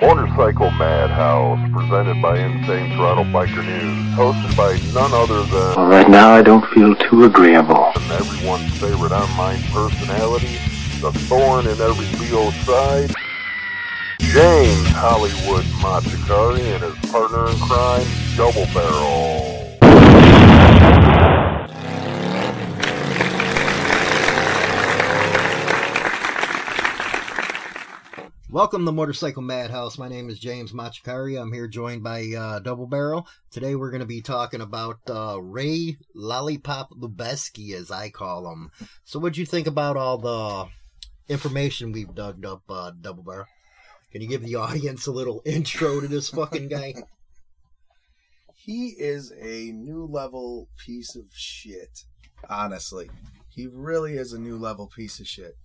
Motorcycle Madhouse, presented by Insane Throttle Biker News, hosted by none other than Right now, I don't feel too agreeable. And everyone's favorite online personality, the thorn in every LEO's side, James Hollywood Machikari and his partner in crime, Double Barrel. Welcome to Motorcycle Madhouse. My name is James Machikari. I'm here joined by uh, Double Barrel. Today we're going to be talking about uh, Ray Lollipop Lubeski, as I call him. So, what'd you think about all the information we've dug up, uh, Double Barrel? Can you give the audience a little intro to this fucking guy? he is a new level piece of shit. Honestly, he really is a new level piece of shit.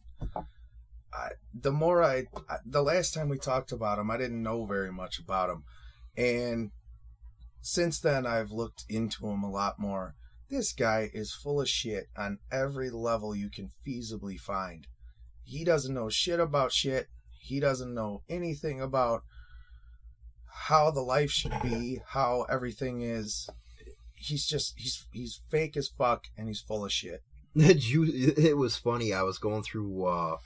I, the more I, I, the last time we talked about him, I didn't know very much about him, and since then I've looked into him a lot more. This guy is full of shit on every level you can feasibly find. He doesn't know shit about shit. He doesn't know anything about how the life should be, how everything is. He's just he's he's fake as fuck and he's full of shit. You, it was funny. I was going through uh,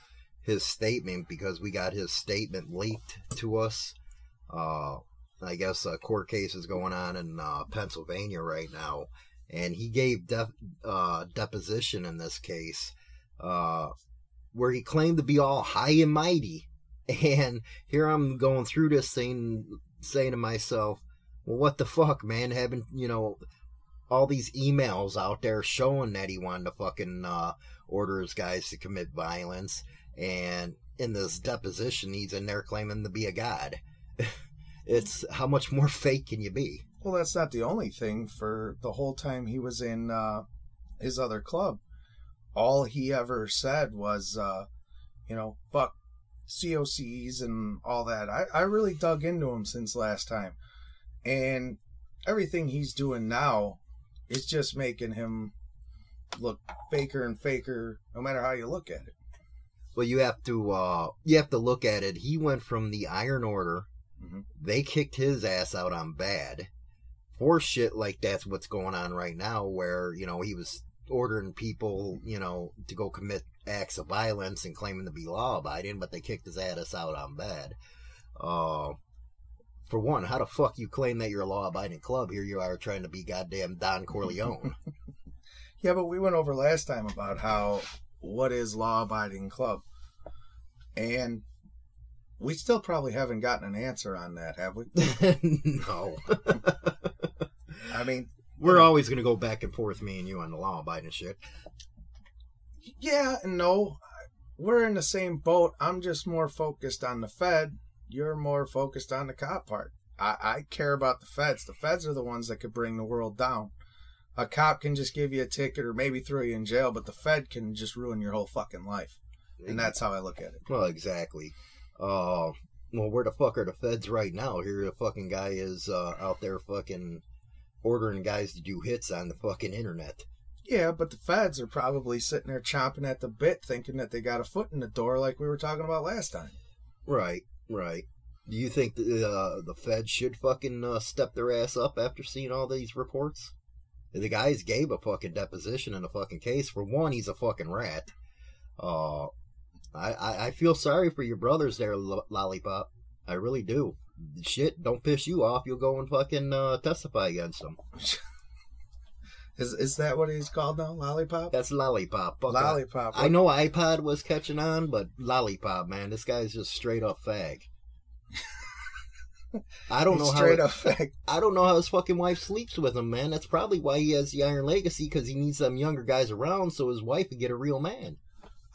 his statement because we got his statement leaked to us. Uh, I guess a court case is going on in uh, Pennsylvania right now, and he gave def- uh, deposition in this case, uh, where he claimed to be all high and mighty. And here I'm going through this thing, saying to myself, "Well, what the fuck, man? Having you know all these emails out there showing that he wanted to fucking uh, order his guys to commit violence." And in this deposition he's in there claiming to be a god it's how much more fake can you be Well, that's not the only thing. For the whole time he was in uh, his other club, all he ever said was, uh, you know, fuck COCs and all that. I, I really dug into him since last time. And everything he's doing now is just making him look faker and faker no matter how you look at it. Well you have to uh you have to look at it he went from the iron order Mhm. they kicked his ass out on bad for shit like that's what's going on right now where you know he was ordering people you know to go commit acts of violence and claiming to be law abiding but they kicked his ass out on bad uh for one, how the fuck you claim that you're a law abiding club? Here you are trying to be goddamn Don Corleone. Yeah, but we went over last time about how what is law abiding club. And we still probably haven't gotten an answer on that, have we? no. I mean, We're always going to go back and forth, me and you, on the law abiding shit. yeah and no. We're in the same boat. I'm just more focused on the Fed. You're more focused on the cop part. I, I care about the feds. The feds are the ones that could bring the world down. A cop can just give you a ticket or maybe throw you in jail, but the Fed can just ruin your whole fucking life. And that's how I look at it. Well, exactly. Uh, well, where the fuck are the feds right now? Here, the fucking guy is uh, out there fucking ordering guys to do hits on the fucking internet. Yeah, but the feds are probably sitting there chomping at the bit, thinking that they got a foot in the door, like we were talking about last time. Right, right. Do you think the uh, the feds should fucking uh, step their ass up after seeing all these reports? The guys gave a fucking deposition in a fucking case. For one, he's a fucking rat. Uh, I, I, I feel sorry for your brothers there, Lo- Lollipop. I really do. Shit, don't piss you off. You'll go and fucking uh, testify against them. Is is that what he's called now? Lollipop? That's Lollipop. Lollipop. I know iPod was catching on, but Lollipop, man, this guy's just straight up fag. I don't know how. straight up fact. I don't know how his fucking wife sleeps with him, man. That's probably why he has the Iron Legacy because he needs some younger guys around so his wife would get a real man.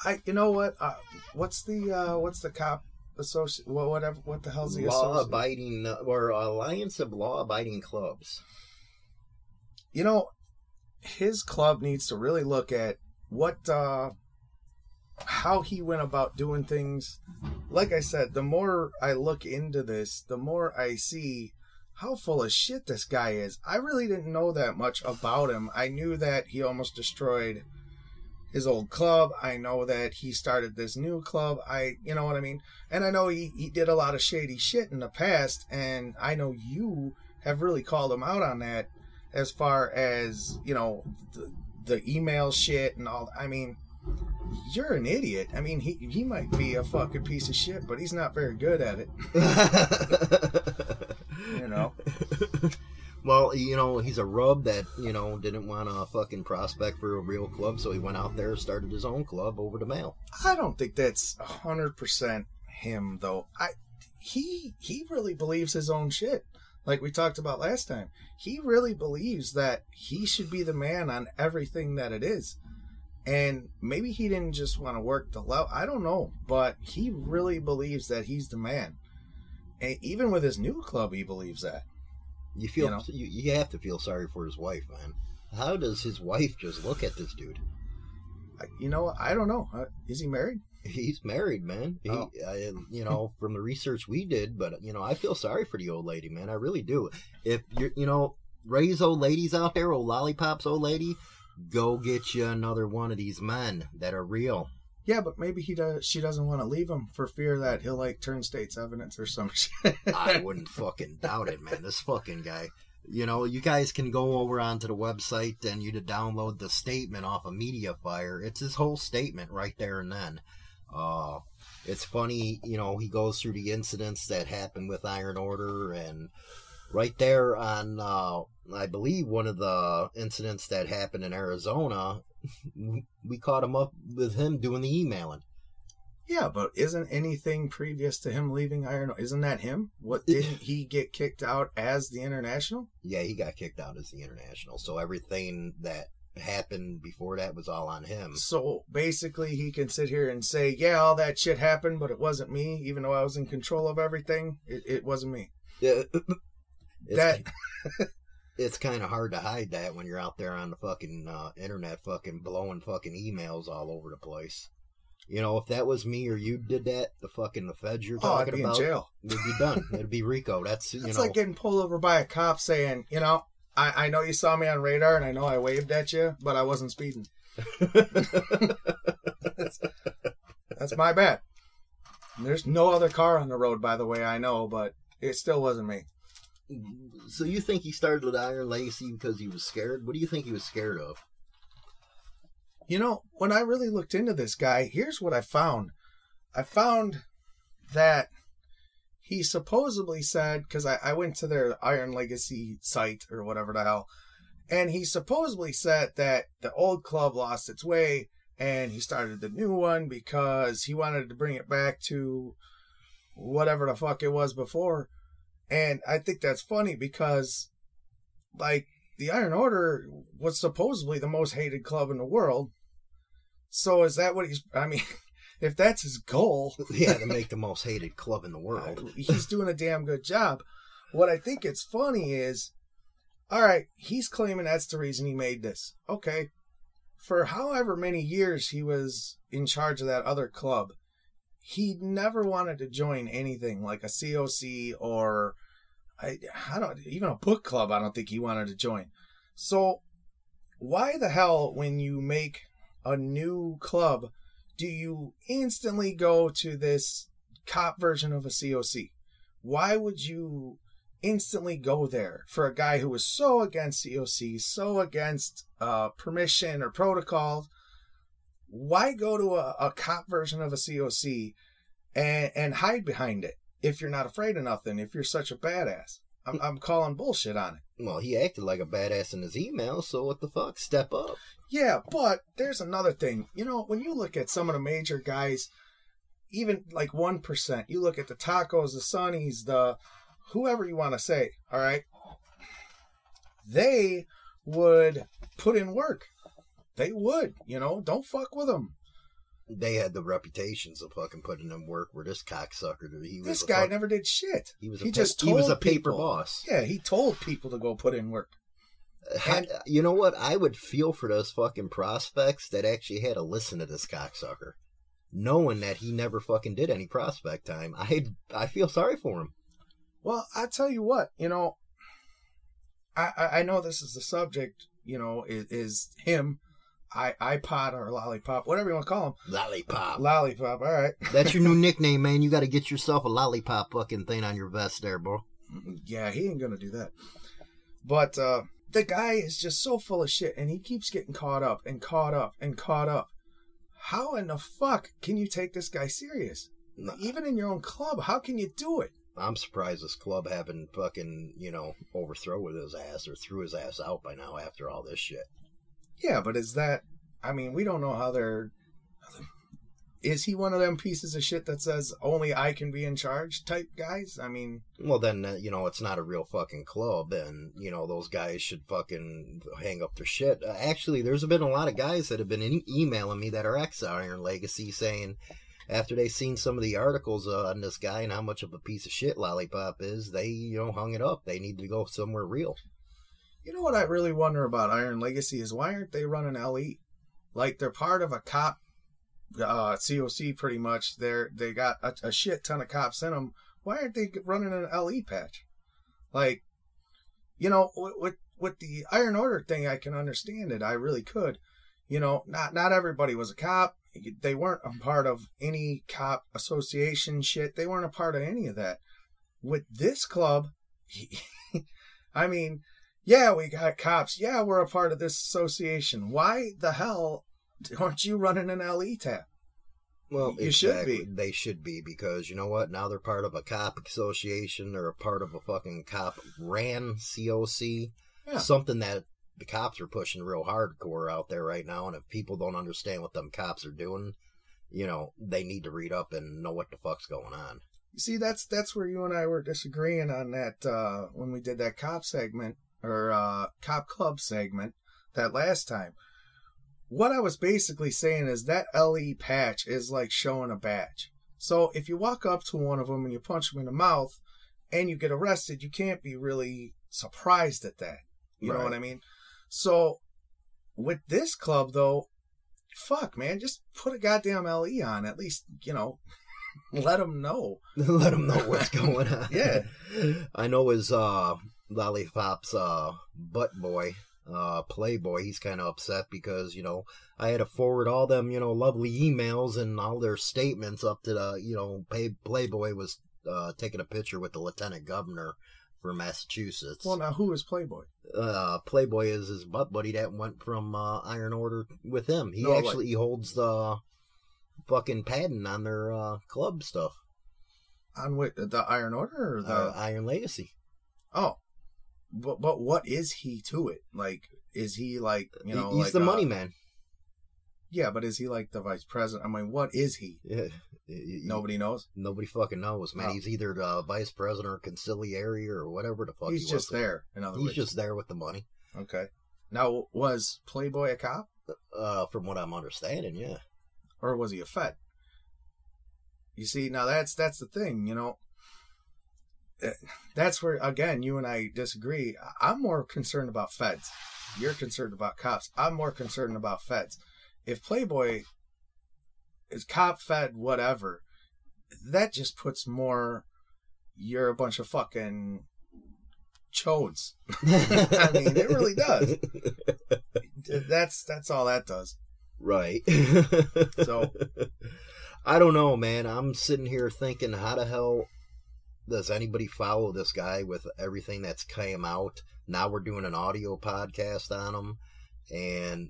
I you know what? Uh, what's the uh, what's the cop associate? Well, whatever? What the hell's the Law associate? abiding or Alliance of Law Abiding Clubs. you know, his club needs to really look at what uh how he went about doing things. Like I said, the more I look into this, the more I see how full of shit this guy is. I really didn't know that much about him. I knew that he almost destroyed his old club. I know that he started this new club. I, you know what I mean? And I know he, he did a lot of shady shit in the past. And I know you have really called him out on that as far as, you know, the, the email shit and all. I mean, you're an idiot. I mean, he, he might be a fucking piece of shit, but he's not very good at it, you know? well, you know, he's a rub that, you know, didn't want to fucking prospect for a real club, so he went out there and started his own club over the mail. I don't think that's a hundred percent him though. I he he really believes his own shit. Like we talked about last time. He really believes that he should be the man on everything that it is. And maybe he didn't just want to work the level. I don't know, but he really believes that he's the man. And even with his new club, he believes that. You feel You know? you, you have to feel sorry for his wife, man. How does his wife just look at this dude? I, you know, I don't know. Uh, is he married? He's married, man. He, Oh. I, you know, from the research we did, but you know, I feel sorry for the old lady, man. I really do. If you're, you know, raise old ladies out there, old lollipops, old lady, go get you another one of these men that are real. Yeah, but maybe he does. She doesn't want to leave him for fear that he'll like turn state's evidence or some shit. I wouldn't fucking doubt it, man. This fucking guy. You know, you guys can go over onto the website and you to download the statement off of MediaFire. It's his whole statement right there and then. Uh, it's funny, you know, he goes through the incidents that happened with Iron Order and right there on, uh, I believe one of the incidents that happened in Arizona, we caught him up with him doing the emailing. Yeah, but isn't anything previous to him leaving Iron? Isn't that him? What didn't he get kicked out as the international? yeah, he got kicked out as the international. So everything that happened before that was all on him. So basically, he can sit here and say, "Yeah, all that shit happened, but it wasn't me. Even though I was in control of everything, it, it wasn't me." Yeah, it's, That it's kind of hard to hide that when you're out there on the fucking uh, internet, fucking blowing fucking emails all over the place. You know, if that was me or you did that, the fucking the feds you're oh, I'd talking be in about jail. would be done. It'd be RICO. That's you It's know. like getting pulled over by a cop saying, "You know, I, I know you saw me on radar, and I know I waved at you, but I wasn't speeding." that's, that's my bad. There's no other car on the road, by the way. I know, but it still wasn't me. So you think he started with Iron Legacy because he was scared? What do you think he was scared of? You know, when I really looked into this guy, here's what I found. I found that he supposedly said, because I, I went to their Iron Legacy site or whatever the hell, and he supposedly said that the old club lost its way and he started the new one because he wanted to bring it back to whatever the fuck it was before. And I think that's funny because, like, the Iron Order was supposedly the most hated club in the world. So is that what he's? I mean, if that's his goal, Yeah, to make the most hated club in the world. Uh, he's doing a damn good job. What I think it's funny is, all right, he's claiming that's the reason he made this. Okay, for however many years he was in charge of that other club, he never wanted to join anything like a COC or I, I don't even a book club. I don't think he wanted to join. So why the hell, when you make a new club, do you instantly go to this cop version of a COC? Why would you instantly go there for a guy who was so against COC, so against uh, permission or protocols? Why go to a, a cop version of a COC and, and hide behind it if you're not afraid of nothing, if you're such a badass? I'm, hmm. I'm calling bullshit on it. Well, he acted like a badass in his email, so what the fuck? Step up. Yeah, but there's another thing. You know, when you look at some of the major guys, even like 1%. You look at the tacos, the sunnies, the whoever you want to say, all right? They would put in work. They would, you know, don't fuck with them. They had the reputations of fucking putting in work. Where this cocksucker, he was This guy fuck- never did shit. He was a he pa- just he was a paper people. boss. Yeah, he told people to go put in work. I- you know what? I would feel for those fucking prospects that actually had to listen to this cocksucker, knowing that he never fucking did any prospect time. I I feel sorry for him. Well, I tell you what, you know, I I, I know this is the subject. You know, is, is him, i iPod or lollipop, whatever you want to call him. Lollipop. Lollipop. All right. That's your new nickname, man. You got to get yourself a lollipop fucking thing on your vest there, bro. Yeah, he ain't gonna do that. But uh the guy is just so full of shit, and he keeps getting caught up and caught up and caught up. How in the fuck can you take this guy serious? Even in your own club, how can you do it? I'm surprised this club haven't fucking, you know, overthrow with his ass or threw his ass out by now after all this shit. Yeah, but is that? I mean, we don't know how they're. Is he one of them pieces of shit that says only I can be in charge type guys? I mean, Well, then, uh, you know, it's not a real fucking club, and, you know, those guys should fucking hang up their shit. Uh, actually, there's been a lot of guys that have been e- emailing me that are ex Iron Legacy saying, after they seen some of the articles uh, on this guy and how much of a piece of shit Lollipop is, they, you know, hung it up. They need to go somewhere real. You know what I really wonder about Iron Legacy is why aren't they running LE? Like they're part of a cop, uh, COC pretty much. They're they got a, a shit ton of cops in them. Why aren't they running an LE patch? Like, you know, with with, the Iron Order thing, I can understand it. I really could. You know, not not everybody was a cop. They weren't a part of any cop association shit. They weren't a part of any of that. With this club, I mean, yeah, we got cops. Yeah, we're a part of this association. Why the hell aren't you running an LE tab? Well, You should be. They should be because you know what? Now they're part of a cop association. They're a part of a fucking cop ran COC. Yeah. Something that the cops are pushing real hardcore out there right now. And if people don't understand what them cops are doing, you know, they need to read up and know what the fuck's going on. You see, that's that's where you and I were disagreeing on that uh, when we did that cop segment or uh, cop club segment that last time. What I was basically saying is that LE patch is like showing a badge. So if you walk up to one of them and you punch them in the mouth and you get arrested, you can't be really surprised at that. You know what I mean? So with this club though, fuck man, just put a goddamn LE on. At least you know, let them know. Let them know what's going on. Yeah. I know his uh, Lollipop's uh, butt boy, uh, Playboy, he's kind of upset because, you know, I had to forward all them, you know, lovely emails and all their statements up to the, you know, pay, Playboy was uh, taking a picture with the lieutenant governor for Massachusetts. Well, now who is Playboy? uh, Playboy is his butt buddy that went from uh, Iron Order with him. He No, like- actually holds the fucking patent on their uh, club stuff, On what the Iron Order or the uh, Iron Legacy. oh, but but what is he to it? Like, is he like you know? he's like, the uh, money man. Yeah, but is he like the vice president? I mean, what is he? Yeah, Nobody knows. Nobody fucking knows, man. Oh. He's either the vice president or consigliere or whatever the fuck. He's he just was. there. In other He's just there with the money. okay. Now, was Playboy a cop Uh, from what I'm understanding, yeah. or was he a Fed? You see, now that's that's the thing. You know, Eh, that's where again you and I disagree. I'm more concerned about Feds. You're concerned about cops. I'm more concerned about Feds. If Playboy is cop, Fed, whatever, that just puts more. You're a bunch of fucking chodes. I mean, it really does. That's that's all that does. Right. So- I don't know, man. I'm sitting here thinking, how the hell does anybody follow this guy with everything that's came out? Now we're doing an audio podcast on him. And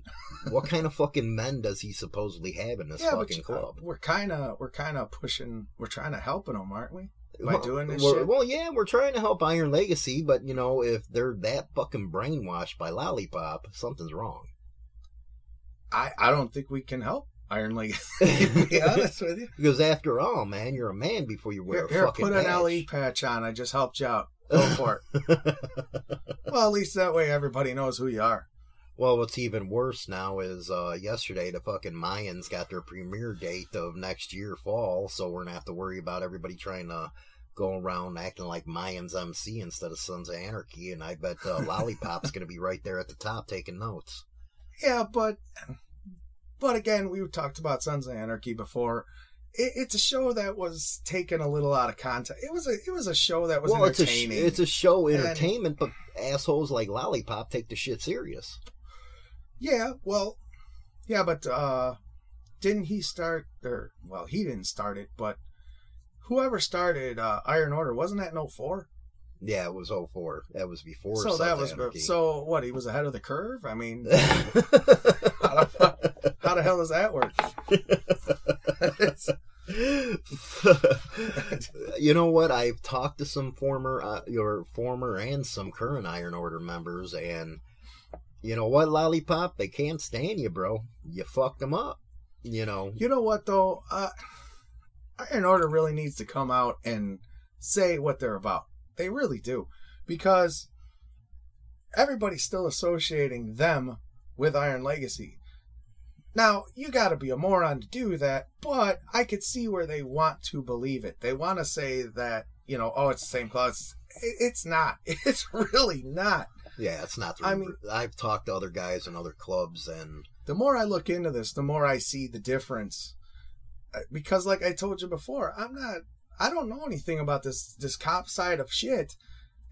what kind of fucking men does he supposedly have in this but fucking uh, club? we're kind of we're kind of pushing. We're trying to helping them, aren't we? By doing this shit. well, yeah, we're trying to help Iron Legacy, but you know, if they're that fucking brainwashed by Lollipop, something's wrong. I I don't think we can help Iron Legacy. to be honest with you. Because after all, man, you're a man before you wear Here, a here, fucking put an. LE patch on. I just helped you out. Go for it. well, at least that way everybody knows who you are. Well, what's even worse now is uh, yesterday the fucking Mayans got their premiere date of next year fall, so we're gonna have to worry about everybody trying to go around acting like Mayans MC instead of Sons of Anarchy, and I bet uh, Lollipop's gonna be right there at the top taking notes. Yeah, but but again, we talked about Sons of Anarchy before. It, it's a show that was taken a little out of context. It was a it was a show that was well, it's a entertaining. it's a show And- entertainment, but assholes like Lollipop take the shit serious. Yeah, well, yeah, but uh didn't he start or well, he didn't start it, but whoever started uh Iron Order wasn't that in 04? Yeah, it was 04. That was before. so that was Anarchy. so what, he was ahead of the curve? I mean, how the, hell does that work? you know what? I've talked to some former, uh, your former and some current Iron Order members, and you know what, Lollipop? They can't stand you, bro. You fucked them up. You know. You know what though? Uh Iron Order really needs to come out and say what they're about. They really do. Because everybody's still associating them with Iron Legacy. Now, you gotta be a moron to do that, but I could see where they want to believe it. They want to say that, you know, oh, it's the same class. It- It's not. It's really not. Yeah, it's not. The I mean- I've talked to other guys in other clubs, and the more I look into this, the more I see the difference. Uh, Because, like I told you before, I'm not. I don't know anything about this this cop side of shit,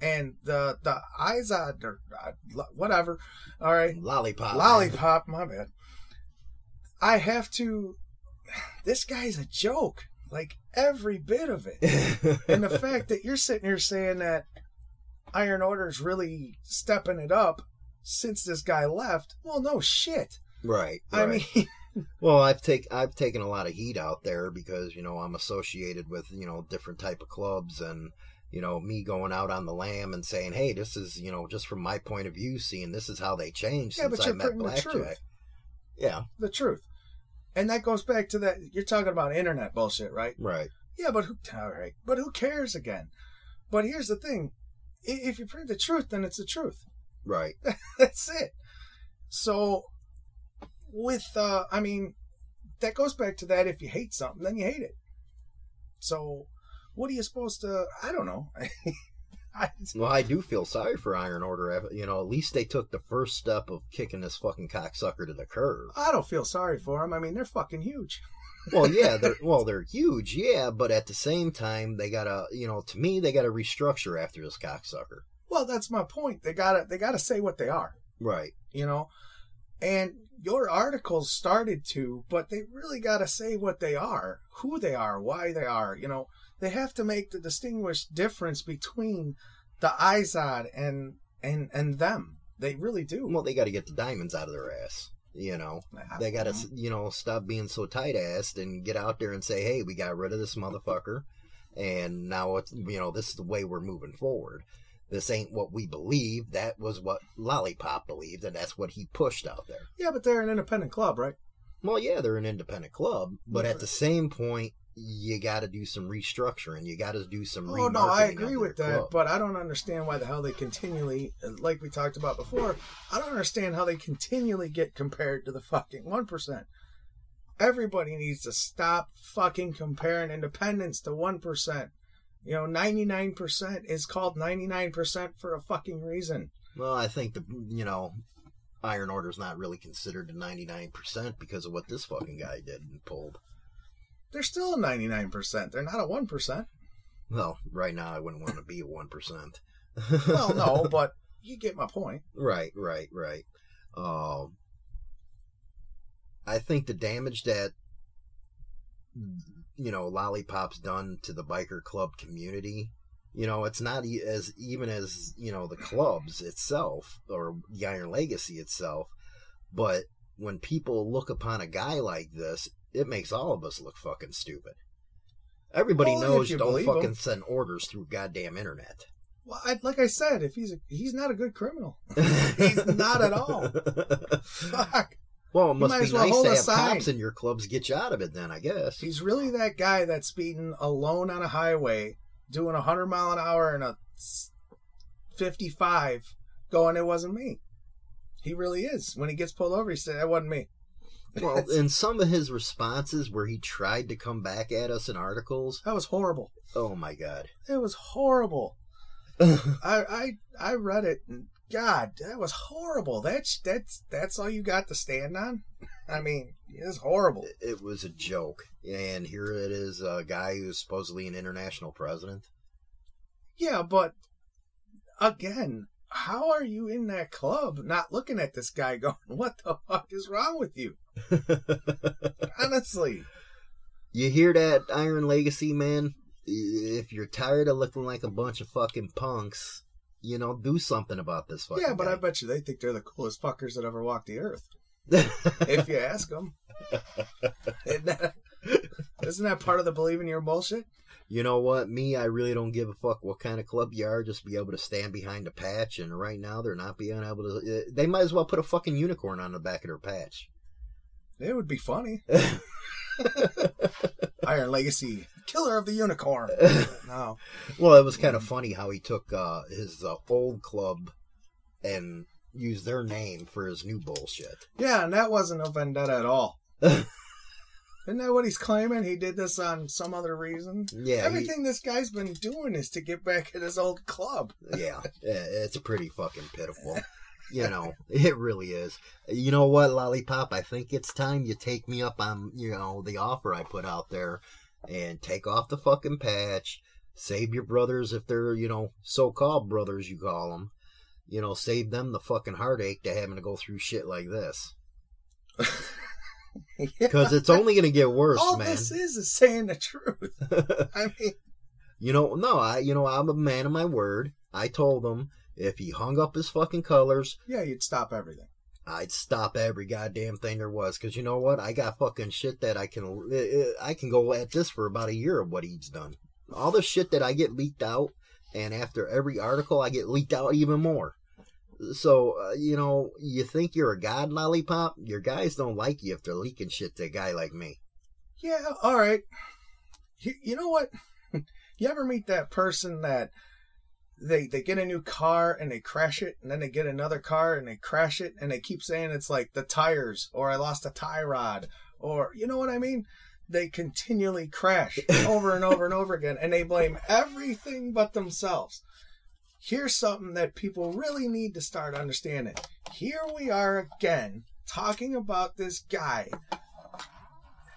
and the the Izod or uh, whatever. All right, Lollipop. man. lollipop. My bad. I have to. This guy's a joke. Like every bit of it, and the fact that you're sitting here saying that Iron Order's really stepping it up since this guy left. Well, no shit. right. I right. mean, Well, I've take I've taken a lot of heat out there because you know I'm associated with you know different type of clubs and you know me going out on the lam and saying, hey, this is you know just from my point of view, seeing this is how they changed Yeah, since but I met Blackjack. Yeah, the truth. And that goes back to that you're talking about internet bullshit, right? right. Yeah, but who all right. But who cares again? But here's the thing. If you print the truth, then it's the truth. Right. That's it. So with uh I mean that goes back to that if you hate something, then you hate it. So what are you supposed to I don't know. Well, I do feel sorry for Iron Order. You know, at least they took the first step of kicking this fucking cocksucker to the curb. I don't feel sorry for them. I mean, they're fucking huge. Well, yeah, they're well, they're huge, yeah, but at the same time, they gotta, you know, to me, they gotta restructure after this cocksucker. Well, that's my point. They gotta they gotta say what they are. Right. you know and your articles started to but they really got to say what they are who they are why they are you know they have to make the distinguished difference between the izod and and and them they really do Well, they got to get the diamonds out of their ass. You know, they got to, you know, stop being so tight assed and get out there and say, hey, we got rid of this motherfucker. And now it's, you know, this is the way we're moving forward. This ain't what we believe. That was what Lollipop believed, and that's what he pushed out there. yeah but they're an independent club right Well, yeah, they're an independent club, but at the same point, you got to do some restructuring. You got to do some. oh no i agree with that club. but i don't understand why the hell they continually like we talked about before i don't understand how they continually get compared to the fucking 1% everybody needs to stop fucking comparing independence to 1% you know 99% is called 99% for a fucking reason Well, I think the you know, Iron Order is not really considered the ninety nine percent because of what this fucking guy did and pulled. They're still a 99% they're not a 1% Well, right now I wouldn't want to be a one percent. well no but you get my point Right, right, right. Um, I think the damage that you know Lollipop's done to the biker club community, you know, it's not as even as you know the clubs itself or the Iron Legacy itself, but when people look upon a guy like this, it makes all of us look fucking stupid. Everybody Well, knows you don't fucking him. send orders through goddamn internet. well I, like i said if he's a, he's not a good criminal he's not at all fuck Well, it must be well nice to have sign. cops in your clubs get you out of it. Then I guess. He's really that guy that's speeding alone on a highway, doing a hundred mile an hour and a fifty-five, going, "It wasn't me." He really is. When he gets pulled over, he said, "That wasn't me." Well, in some of his responses where he tried to come back at us in articles, That was horrible. oh my god. It was horrible. I I I read it. And God, that was horrible. That's that's that's all you got to stand on. I mean, it's horrible. It was a joke. And here it is, a guy who's supposedly an international president. Yeah, but again, how are you in that club not looking at this guy going, "What the fuck is wrong with you?" Honestly, You hear that, Iron Legacy, man? If you're tired of looking like a bunch of fucking punks, you know, do something about this fucking yeah, but guy. I bet you they think they're the coolest fuckers that ever walked the earth. if you ask them, isn't that, isn't that part of the believing your bullshit? You know what? Me, I really don't give a fuck what kind of club you are. Just be able to stand behind a patch. And right now, they're not being able to. uh, They might as well put a fucking unicorn on the back of their patch. It would be funny. Iron Legacy, killer of the unicorn. No, Well, it was kind of funny how he took uh, his uh, old club and used their name for his new bullshit. yeah, and that wasn't a vendetta at all. Isn't that what he's claiming? He did this on some other reason. Yeah, he- Everything this guy's been doing is to get back at his old club. yeah, yeah, it's pretty fucking pitiful. You know, it really is. You know what, Lollipop? I think it's time you take me up on, you know, the offer I put out there and take off the fucking patch. Save your brothers if they're, you know, so called brothers, you call them. You know, save them the fucking heartache to having to go through shit like this. Because it's only going to get worse, All man. this is is saying the truth. I mean, You know, no, I, you know, I'm a man of my word. I told him if he hung up his fucking colors, yeah, you'd stop everything. I'd stop every goddamn thing there was. Cause you know what? I got fucking shit that I can, uh, I can go at this for about a year of what he's done. All the shit that I get leaked out, and after every article, I get leaked out even more. So, uh, you know, you think you're a god lollipop? Your guys don't like you if they're leaking shit to a guy like me. Yeah, all right. You, you know what? You ever meet that person that they they get a new car and they crash it, and then they get another car and they crash it, and they keep saying it's like the tires, or I lost a tie rod, or you know what I mean? They continually crash over and over and over again, and they blame everything but themselves. Here's something that people really need to start understanding. Here we are again talking about this guy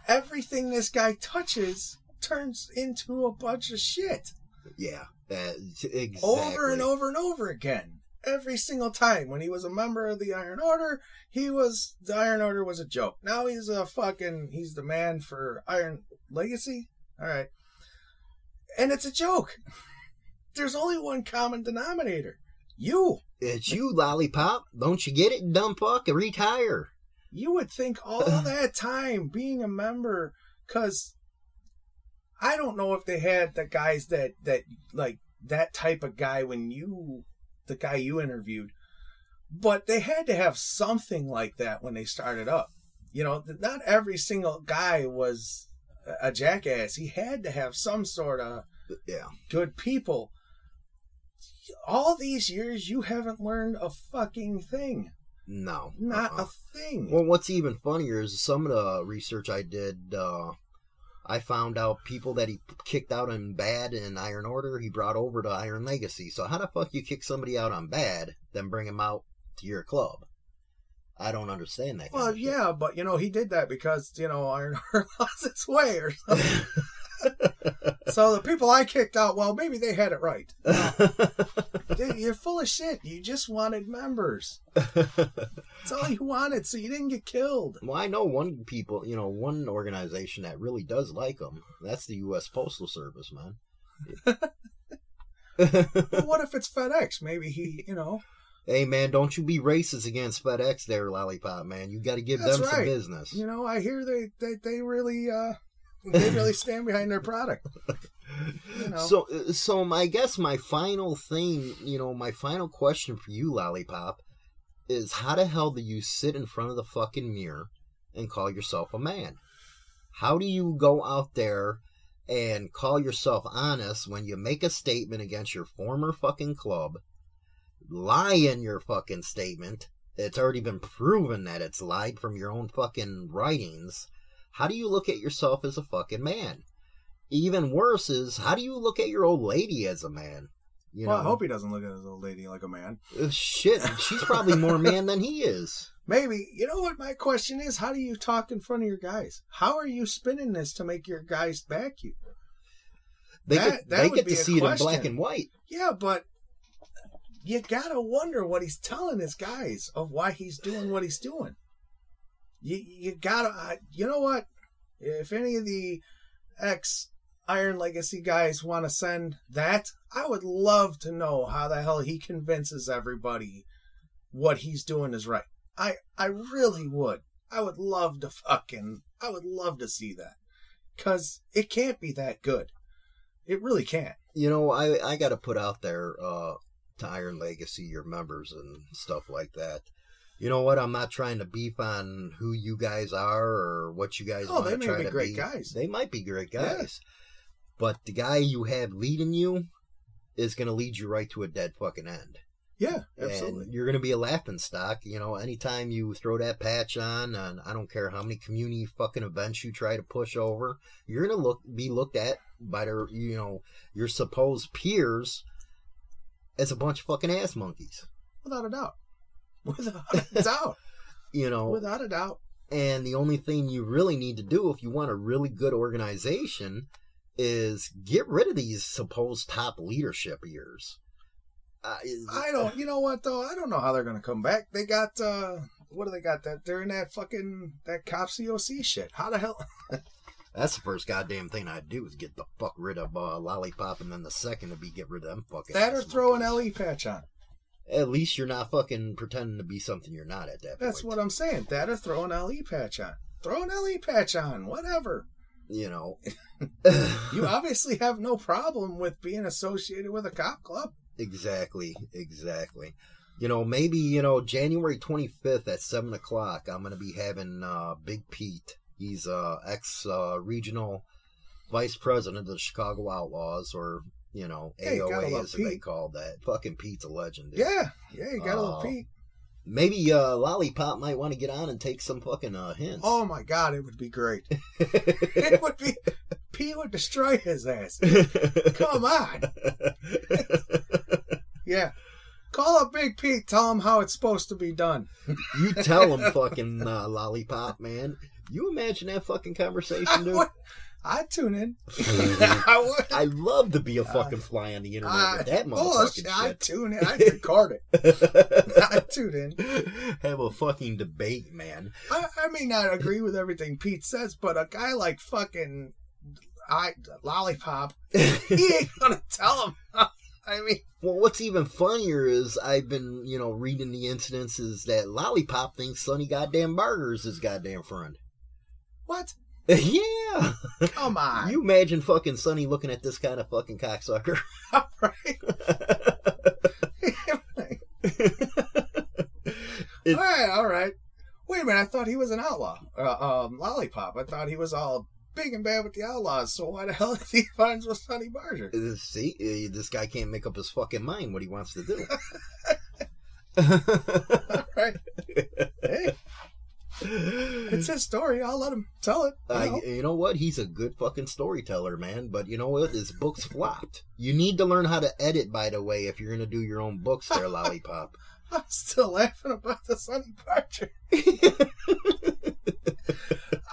everything this guy touches turns into a bunch of shit Yeah, exactly. over and over and over again. Every single time when he was a member of the Iron Order, he was the Iron Order was a joke. Now he's a fucking he's the man for Iron Legacy. All right, and it's a joke. There's only one common denominator: you. It's you, lollipop. Don't you get it, dumb fuck? Retire. you would think all that time being a member because i don't know if they had the guys that that like that type of guy when you the guy you interviewed but they had to have something like that when they started up you know not every single guy was a jackass he had to have some sort of Yeah. good people all these years you haven't learned a fucking thing No. not uh-uh. a thing Well, what's even funnier is some of the research I did. Uh, I found out people that he kicked out on bad in Iron Order, he brought over to Iron Legacy. So how the fuck you kick somebody out on bad, then bring him out to your club? I don't understand that. Well, yeah, but you know he did that because you know Iron Heart lost its way or something. So the people I kicked out, well, maybe they had it right. Dude, you're full of shit. You just wanted members. That's all you wanted, so you didn't get killed. well, I know one people, you know, one organization that really does like them. That's the U.S. Postal Service, man. Well, what if it's FedEx? Maybe he, you know, Hey man, don't you be racist against FedEx there, Lollipop man. You got to give That's them some business. you know. I hear they they, they really uh they really stand behind their product. You know. So, so my, guess my final thing, you know, my final question for you, Lollipop, is how the hell do you sit in front of the fucking mirror and call yourself a man? How do you go out there and call yourself honest when you make a statement against your former fucking club, lie in your fucking statement? It's already been proven that it's lied from your own fucking writings. How do you look at yourself as a fucking man? Even worse is how do you look at your old lady as a man? You well, know, I hope he doesn't look at his old lady like a man. Uh, shit, she's probably more man than he is. Maybe. You know what my question is? How do you talk in front of your guys? How are you spinning this to make your guys back you? They That- get, that they get to see it in black and white. Yeah, but you gotta wonder what he's telling his guys of why he's doing what he's doing. You you gotta. I, you know what? If any of the ex Iron Legacy guys want to send that, I would love to know how the hell he convinces everybody what he's doing is right. I I really would. I would love to fucking. I would love to see that because it can't be that good. It really can't. You know, I I got to put out there uh, to Iron Legacy, your members and stuff like that. You know what? I'm not trying to beef on who you guys are or what you guys Oh, they may be great be. guys. They might be great Yeah. guys, but the guy you have leading you is going to lead you right to a dead fucking end. Yeah, absolutely. And you're going to be a laughing stock. You know, anytime you throw that patch on, and I don't care how many community fucking events you try to push over, you're going to look be looked at by their, you know, your supposed peers as a bunch of fucking ass monkeys. Without a doubt. Without a doubt. You know, Without a doubt. and the only thing you really need to do if you want a really good organization is get rid of these supposed top leadership yours. Uh, I don't. You know what though? I don't know how they're gonna come back. They got uh, what do they got? That they're in that fucking that cops COC shit. How the hell? That's the first goddamn thing I'd do is get the fuck rid of uh, Lollipop, and then the second would be get rid of them fucking. That or throw an. LE patch on. At least you're not fucking pretending to be something you're not at that point. That's point. what I'm saying. That or throw an LE patch on. Throw an LE patch on. Whatever. You know. You obviously have no problem with being associated with a cop club. Exactly, exactly. You know, maybe, you know, January 25th at 7 o'clock, I'm going to be having uh, Big Pete. He's uh, ex uh, regional vice president of the Chicago Outlaws, or, you know, gotta AOA as they called that. Fucking Pete's a legend. dude. Yeah, yeah. You got a little Oh. Pete. Maybe uh, Lollipop might want to get on and take some fucking uh, hints. Oh my god, it would be great. it would be. Pete would destroy his ass. Come on. Yeah. Call up Big Pete. Tell him how it's supposed to be done. you tell him, fucking uh, Lollipop, man. You imagine that fucking conversation, dude? I'd tune in. Mm-hmm. I would. I'd love to be a uh, fucking fly on the internet I, with that oh, I'd tune in. I'd record it. I'd tune in. Have a fucking debate, man. I, I may not agree with everything Pete says, but a guy like fucking I Lollipop, he ain't gonna tell him. I mean, Well, what's even funnier is I've been, you know, reading the incidences that Lollipop thinks Sonny goddamn Barger is his goddamn friend. what? Yeah. Come on. You imagine fucking Sonny looking at this kind of fucking cocksucker. all right all right all right Wait a minute, I thought he was an outlaw. Uh, um, Lollipop. I thought he was all big and bad with the outlaws. So why the hell is he friends with Sonny Barger? Uh, See, uh, this guy can't make up his fucking mind what he wants to do. All right. Hey, it's his story. I'll let him tell it. you I, know? you know what? He's a good fucking storyteller, man. But you know what? His books flopped. You need to learn how to edit, by the way, if you're gonna do your own books, there, lollipop. I'm still laughing about the Sonny Barger.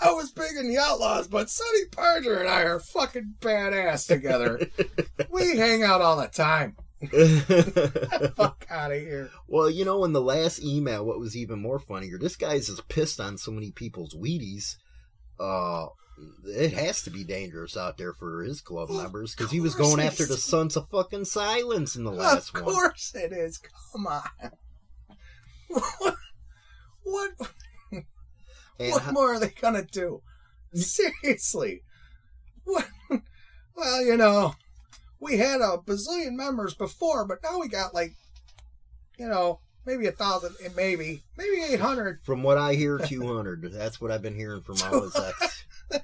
I was big in the Outlaws, but Sonny Barger and I are fucking badass together. we hang out all the time. Fuck out of here. well, you know, in the last email, what was even more funnier? This guy's just pissed on so many people's Wheaties. Uh, it has to be dangerous out there for his club Of members because he was going after the Sons of fucking Silence in the last one. of one. course it is. Come on. What? What, what more are they gonna do? Seriously. What? Well, you know, we had a bazillion members before, but now we got like, you know, maybe a thousand, and maybe maybe eight hundred. From what I hear, 200. That's what I've been hearing from all his ex.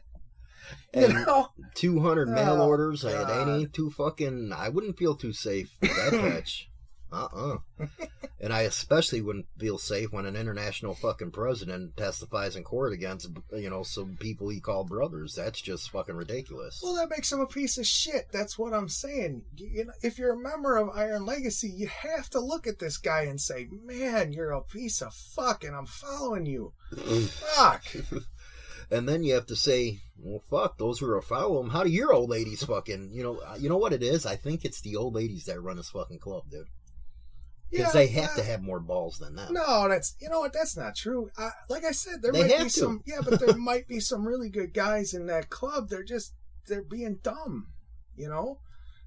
You know, 200 mail Oh, orders, God. ain't too fucking. I wouldn't feel too safe with that bitch. Uh uh And I especially wouldn't feel safe when an international fucking president testifies in court against, you know, some people he called brothers. That's just fucking ridiculous. well, that makes him a piece of shit. That's what I'm saying. You you know, if you're a member of Iron Legacy, you have to look at this guy and say, "Man, you're a piece of fuck," and I'm following you. Fuck. And then you have to say, well, fuck, those who are following. him. How do your old ladies fucking, you know, you know what it is? I think it's the old ladies that run this fucking club, dude. Because Yeah, they have to uh, have more balls than that. No, that's you know what? That's not true. I, like I said, there They might be to. some. Yeah, but there might be some really good guys in that club. They're just they're being dumb. You know,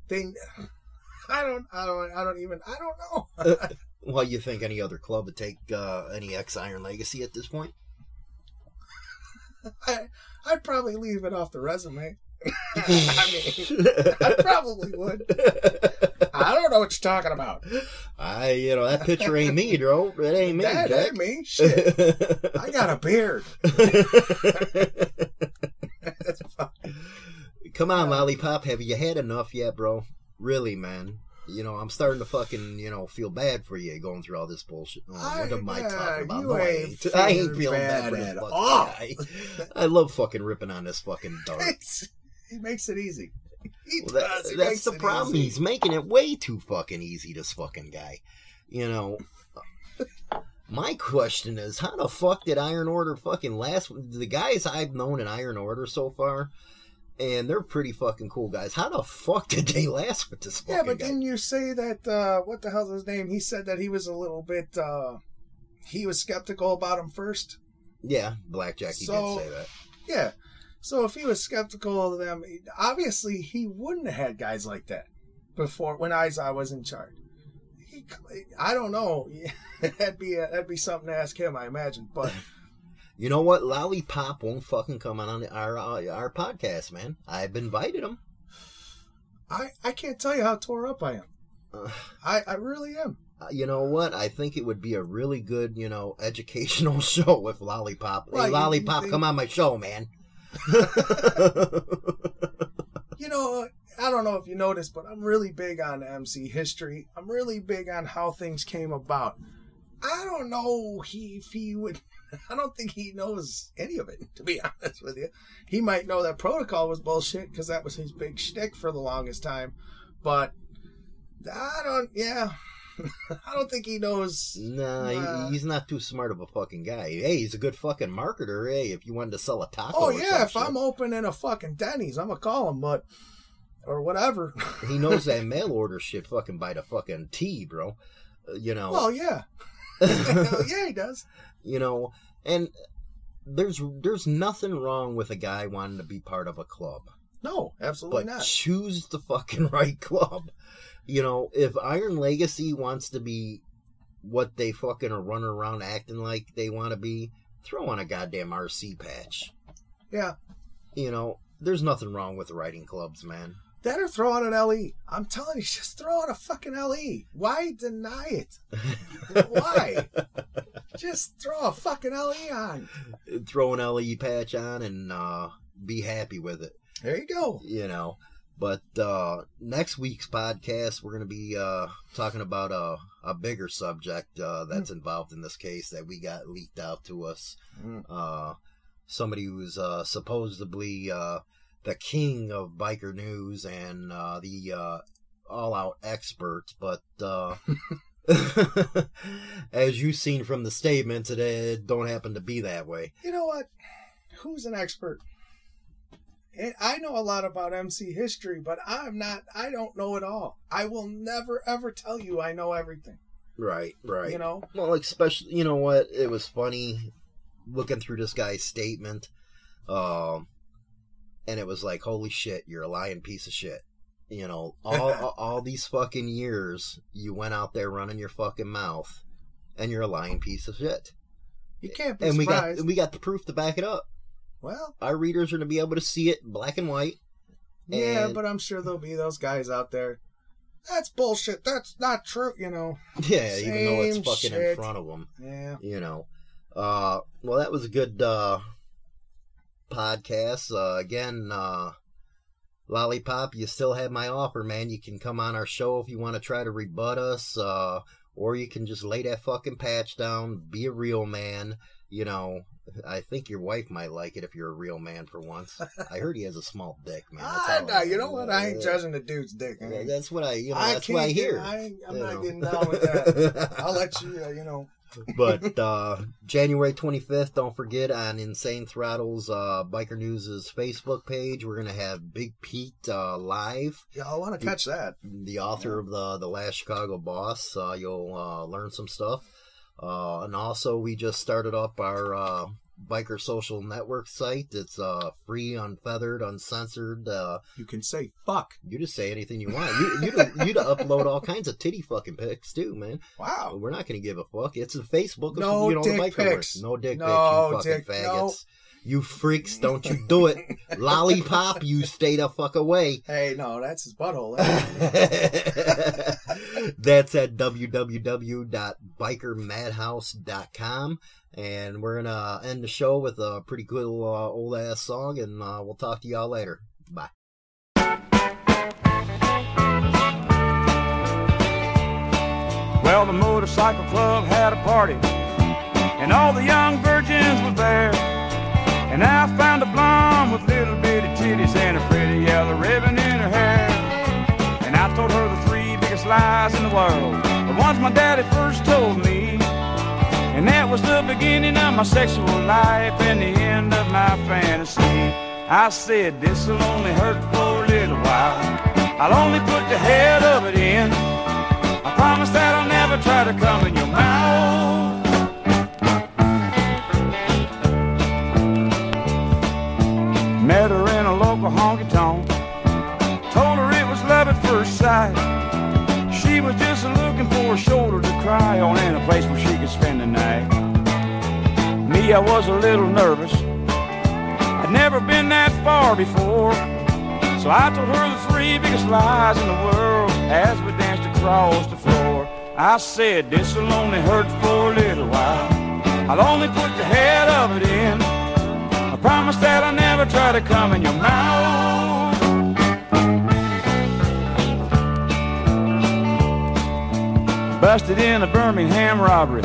they. I don't. I don't. I don't even. I don't know. Well, you think any other club would take uh, any ex Iron Legacy at this point? I, I'd probably leave it off the resume. I mean, I probably would. I don't know what you're talking about. I, you know, that picture ain't me, bro. It ain't me. that Jack. ain't me. Shit. I got a beard. Come on, Lollipop. Have you had enough yet, bro? Really, man. You know, I'm starting to fucking, you know, feel bad for you going through all this bullshit. Oh, what am I I- talking about? you No, I ain't ain't. I ain't feeling bad, bad for this at fucking all. guy. I love fucking ripping on this fucking dart. It's, he makes it easy. Well, that- does. That's the problem. easy. He's making it way too fucking easy. This fucking guy. You know. My question is, how the fuck did Iron Order fucking last? The guys I've known in Iron Order so far, and they're pretty fucking cool guys. How the fuck did they last with this fucking Yeah, but guy? didn't you say that? Uh, what the hell's his name? He said that he was a little bit. Uh, he was skeptical about him first. Yeah, Blackjack, he So- did say that. Yeah. So if he was skeptical of them, obviously he wouldn't have had guys like that before when Izai was in charge. He, I don't know. that'd be a, that'd be something to ask him, I imagine. But You know what? Lollipop won't fucking come on our our podcast, man. I've invited him. I I can't tell you how tore up I am. Uh, I I really am. Uh, you know what? I think it would be a really good, you know, educational show with Lollipop. Well, hey, you- Lollipop, you- come on my show, man. You know, I don't know if you noticed, but I'm really big on MC history. I'm really big on how things came about. I don't know he, if he would. I don't think he knows any of it, to be honest with you. He might know that protocol was bullshit because that was his big shtick for the longest time. But I don't, yeah. I don't think he knows. nah, he- Uh, he's not too smart of a fucking guy. Hey, he's a good fucking marketer. Hey, if you wanted to sell a taco, Oh, yeah, if shit. I'm opening a fucking Denny's, I'm to call him, but. Or whatever. he knows that mail order shit fucking by the fucking T, bro. Uh, you know. well, yeah. yeah, he does. you know and there's there's nothing wrong with a guy wanting to be part of a club No, absolutely but not. choose the fucking right club you know if iron legacy wants to be what they fucking are running around acting like they want to be throw on a goddamn rc patch Yeah. you know there's nothing wrong with writing clubs man That or throw on an LE. I'm telling you, just throw on a fucking LE. Why deny it? Why? just throw a fucking LE on. throw an le patch on and uh be happy with it There you go. you know. But uh, next week's podcast, we're going to be uh, talking about a, a bigger subject uh, that's involved in this case that we got leaked out to us. Mm. Uh, somebody who's uh, supposedly uh, the king of biker news and uh, the uh, all-out expert, but uh, as you've seen from the statements, it, it don't happen to be that way. You know what? Who's an expert? I know a lot about MC history, but I'm not. I don't know it all. I will never ever tell you I know everything. Right, right. You know. Well, especially, you know what? It was funny looking through this guy's statement. Um, and it was like, holy shit, you're a lying piece of shit. You know, all, all, all these fucking years, you went out there running your fucking mouth, and you're a lying piece of shit. You can't be And we got we got the proof to back it up. Well, Our readers are going to be able to see it black and white. yeah, And- but I'm sure there'll be those guys out there That's bullshit. That's not true. You know. Yeah, even though it's Same fucking in front of them. Yeah. You know. Uh, well, that was a good uh, podcast. Uh, again, uh, Lollipop, you still have my offer, man. You can come on our show if you want to try to rebut us, uh, or you can just lay that fucking patch down, be a real man. You know, I think your wife might like it if you're a real man for once. I heard he has a small dick, man. That's I, know, you know what? I ain't judging the dude's dick. yeah, That's what I, you know, I that's what I hear. I ain't- I'm you not know. getting down with that. I'll let you, uh, you know. but uh January 25th, don't forget on Insane Throttles uh Biker News' Facebook page, we're going to have Big Pete uh live, Yeah, I want to catch that. the author of the the Last Chicago Boss. Uh you'll uh learn some stuff. Uh and also we just started up our uh Biker Social Network site. It's uh free, unfeathered, uncensored. Uh You can say fuck. you just say anything you want. You you you to upload all kinds of titty fucking pics too, man. Wow. We're not going to give a fuck. It's a Facebook. Of, No you know, dick the biker work. pics. No dick No pics. You fucking dick- no. Faggots. You freaks! Don't you do it. Lollipop, you stay the fuck away. Hey, no, that's his butthole. That's at www.bikermadhouse.com. And we're going to end the show with a pretty cool uh, old ass song. And uh, we'll talk to y'all later. Bye. Well, the motorcycle club had a party, and all the young virgins were there. And I found a blonde with little bitty titties and a pretty yellow ribbon in her hair. And I told her the three biggest lies in the world, the ones my daddy first told me. And that was the beginning of my sexual life and the end of my fantasy. I said, this'll only hurt for a little while. I'll only put the head of it in. I promise that I'll never try to come in your mouth. Honky tonk. Told her it was love at first sight. She was just looking for a shoulder to cry on and a place where she could spend the night. Me, I was a little nervous. I'd never been that far before. So I told her the three biggest lies in the world as we danced across the floor. I said, this'll only hurt for a little while. I'll only put the head of it in. Promise that I'll never try to come in your mouth. Busted in a Birmingham robbery.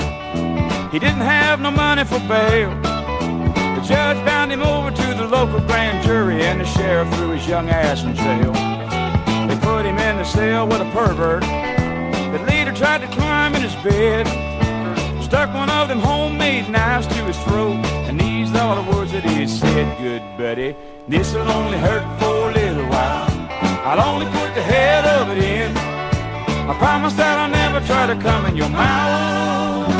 He didn't have no money for bail. The judge bound him over to the local grand jury, and the sheriff threw his young ass in jail. They put him in the cell with a pervert. The leader tried to climb in his bed, stuck one of them homemade knives to his throat, and these are the words that he said, Good buddy, this'll only hurt for a little while. I'll only put the head of it in. I promise that I'll never try to come in your mouth.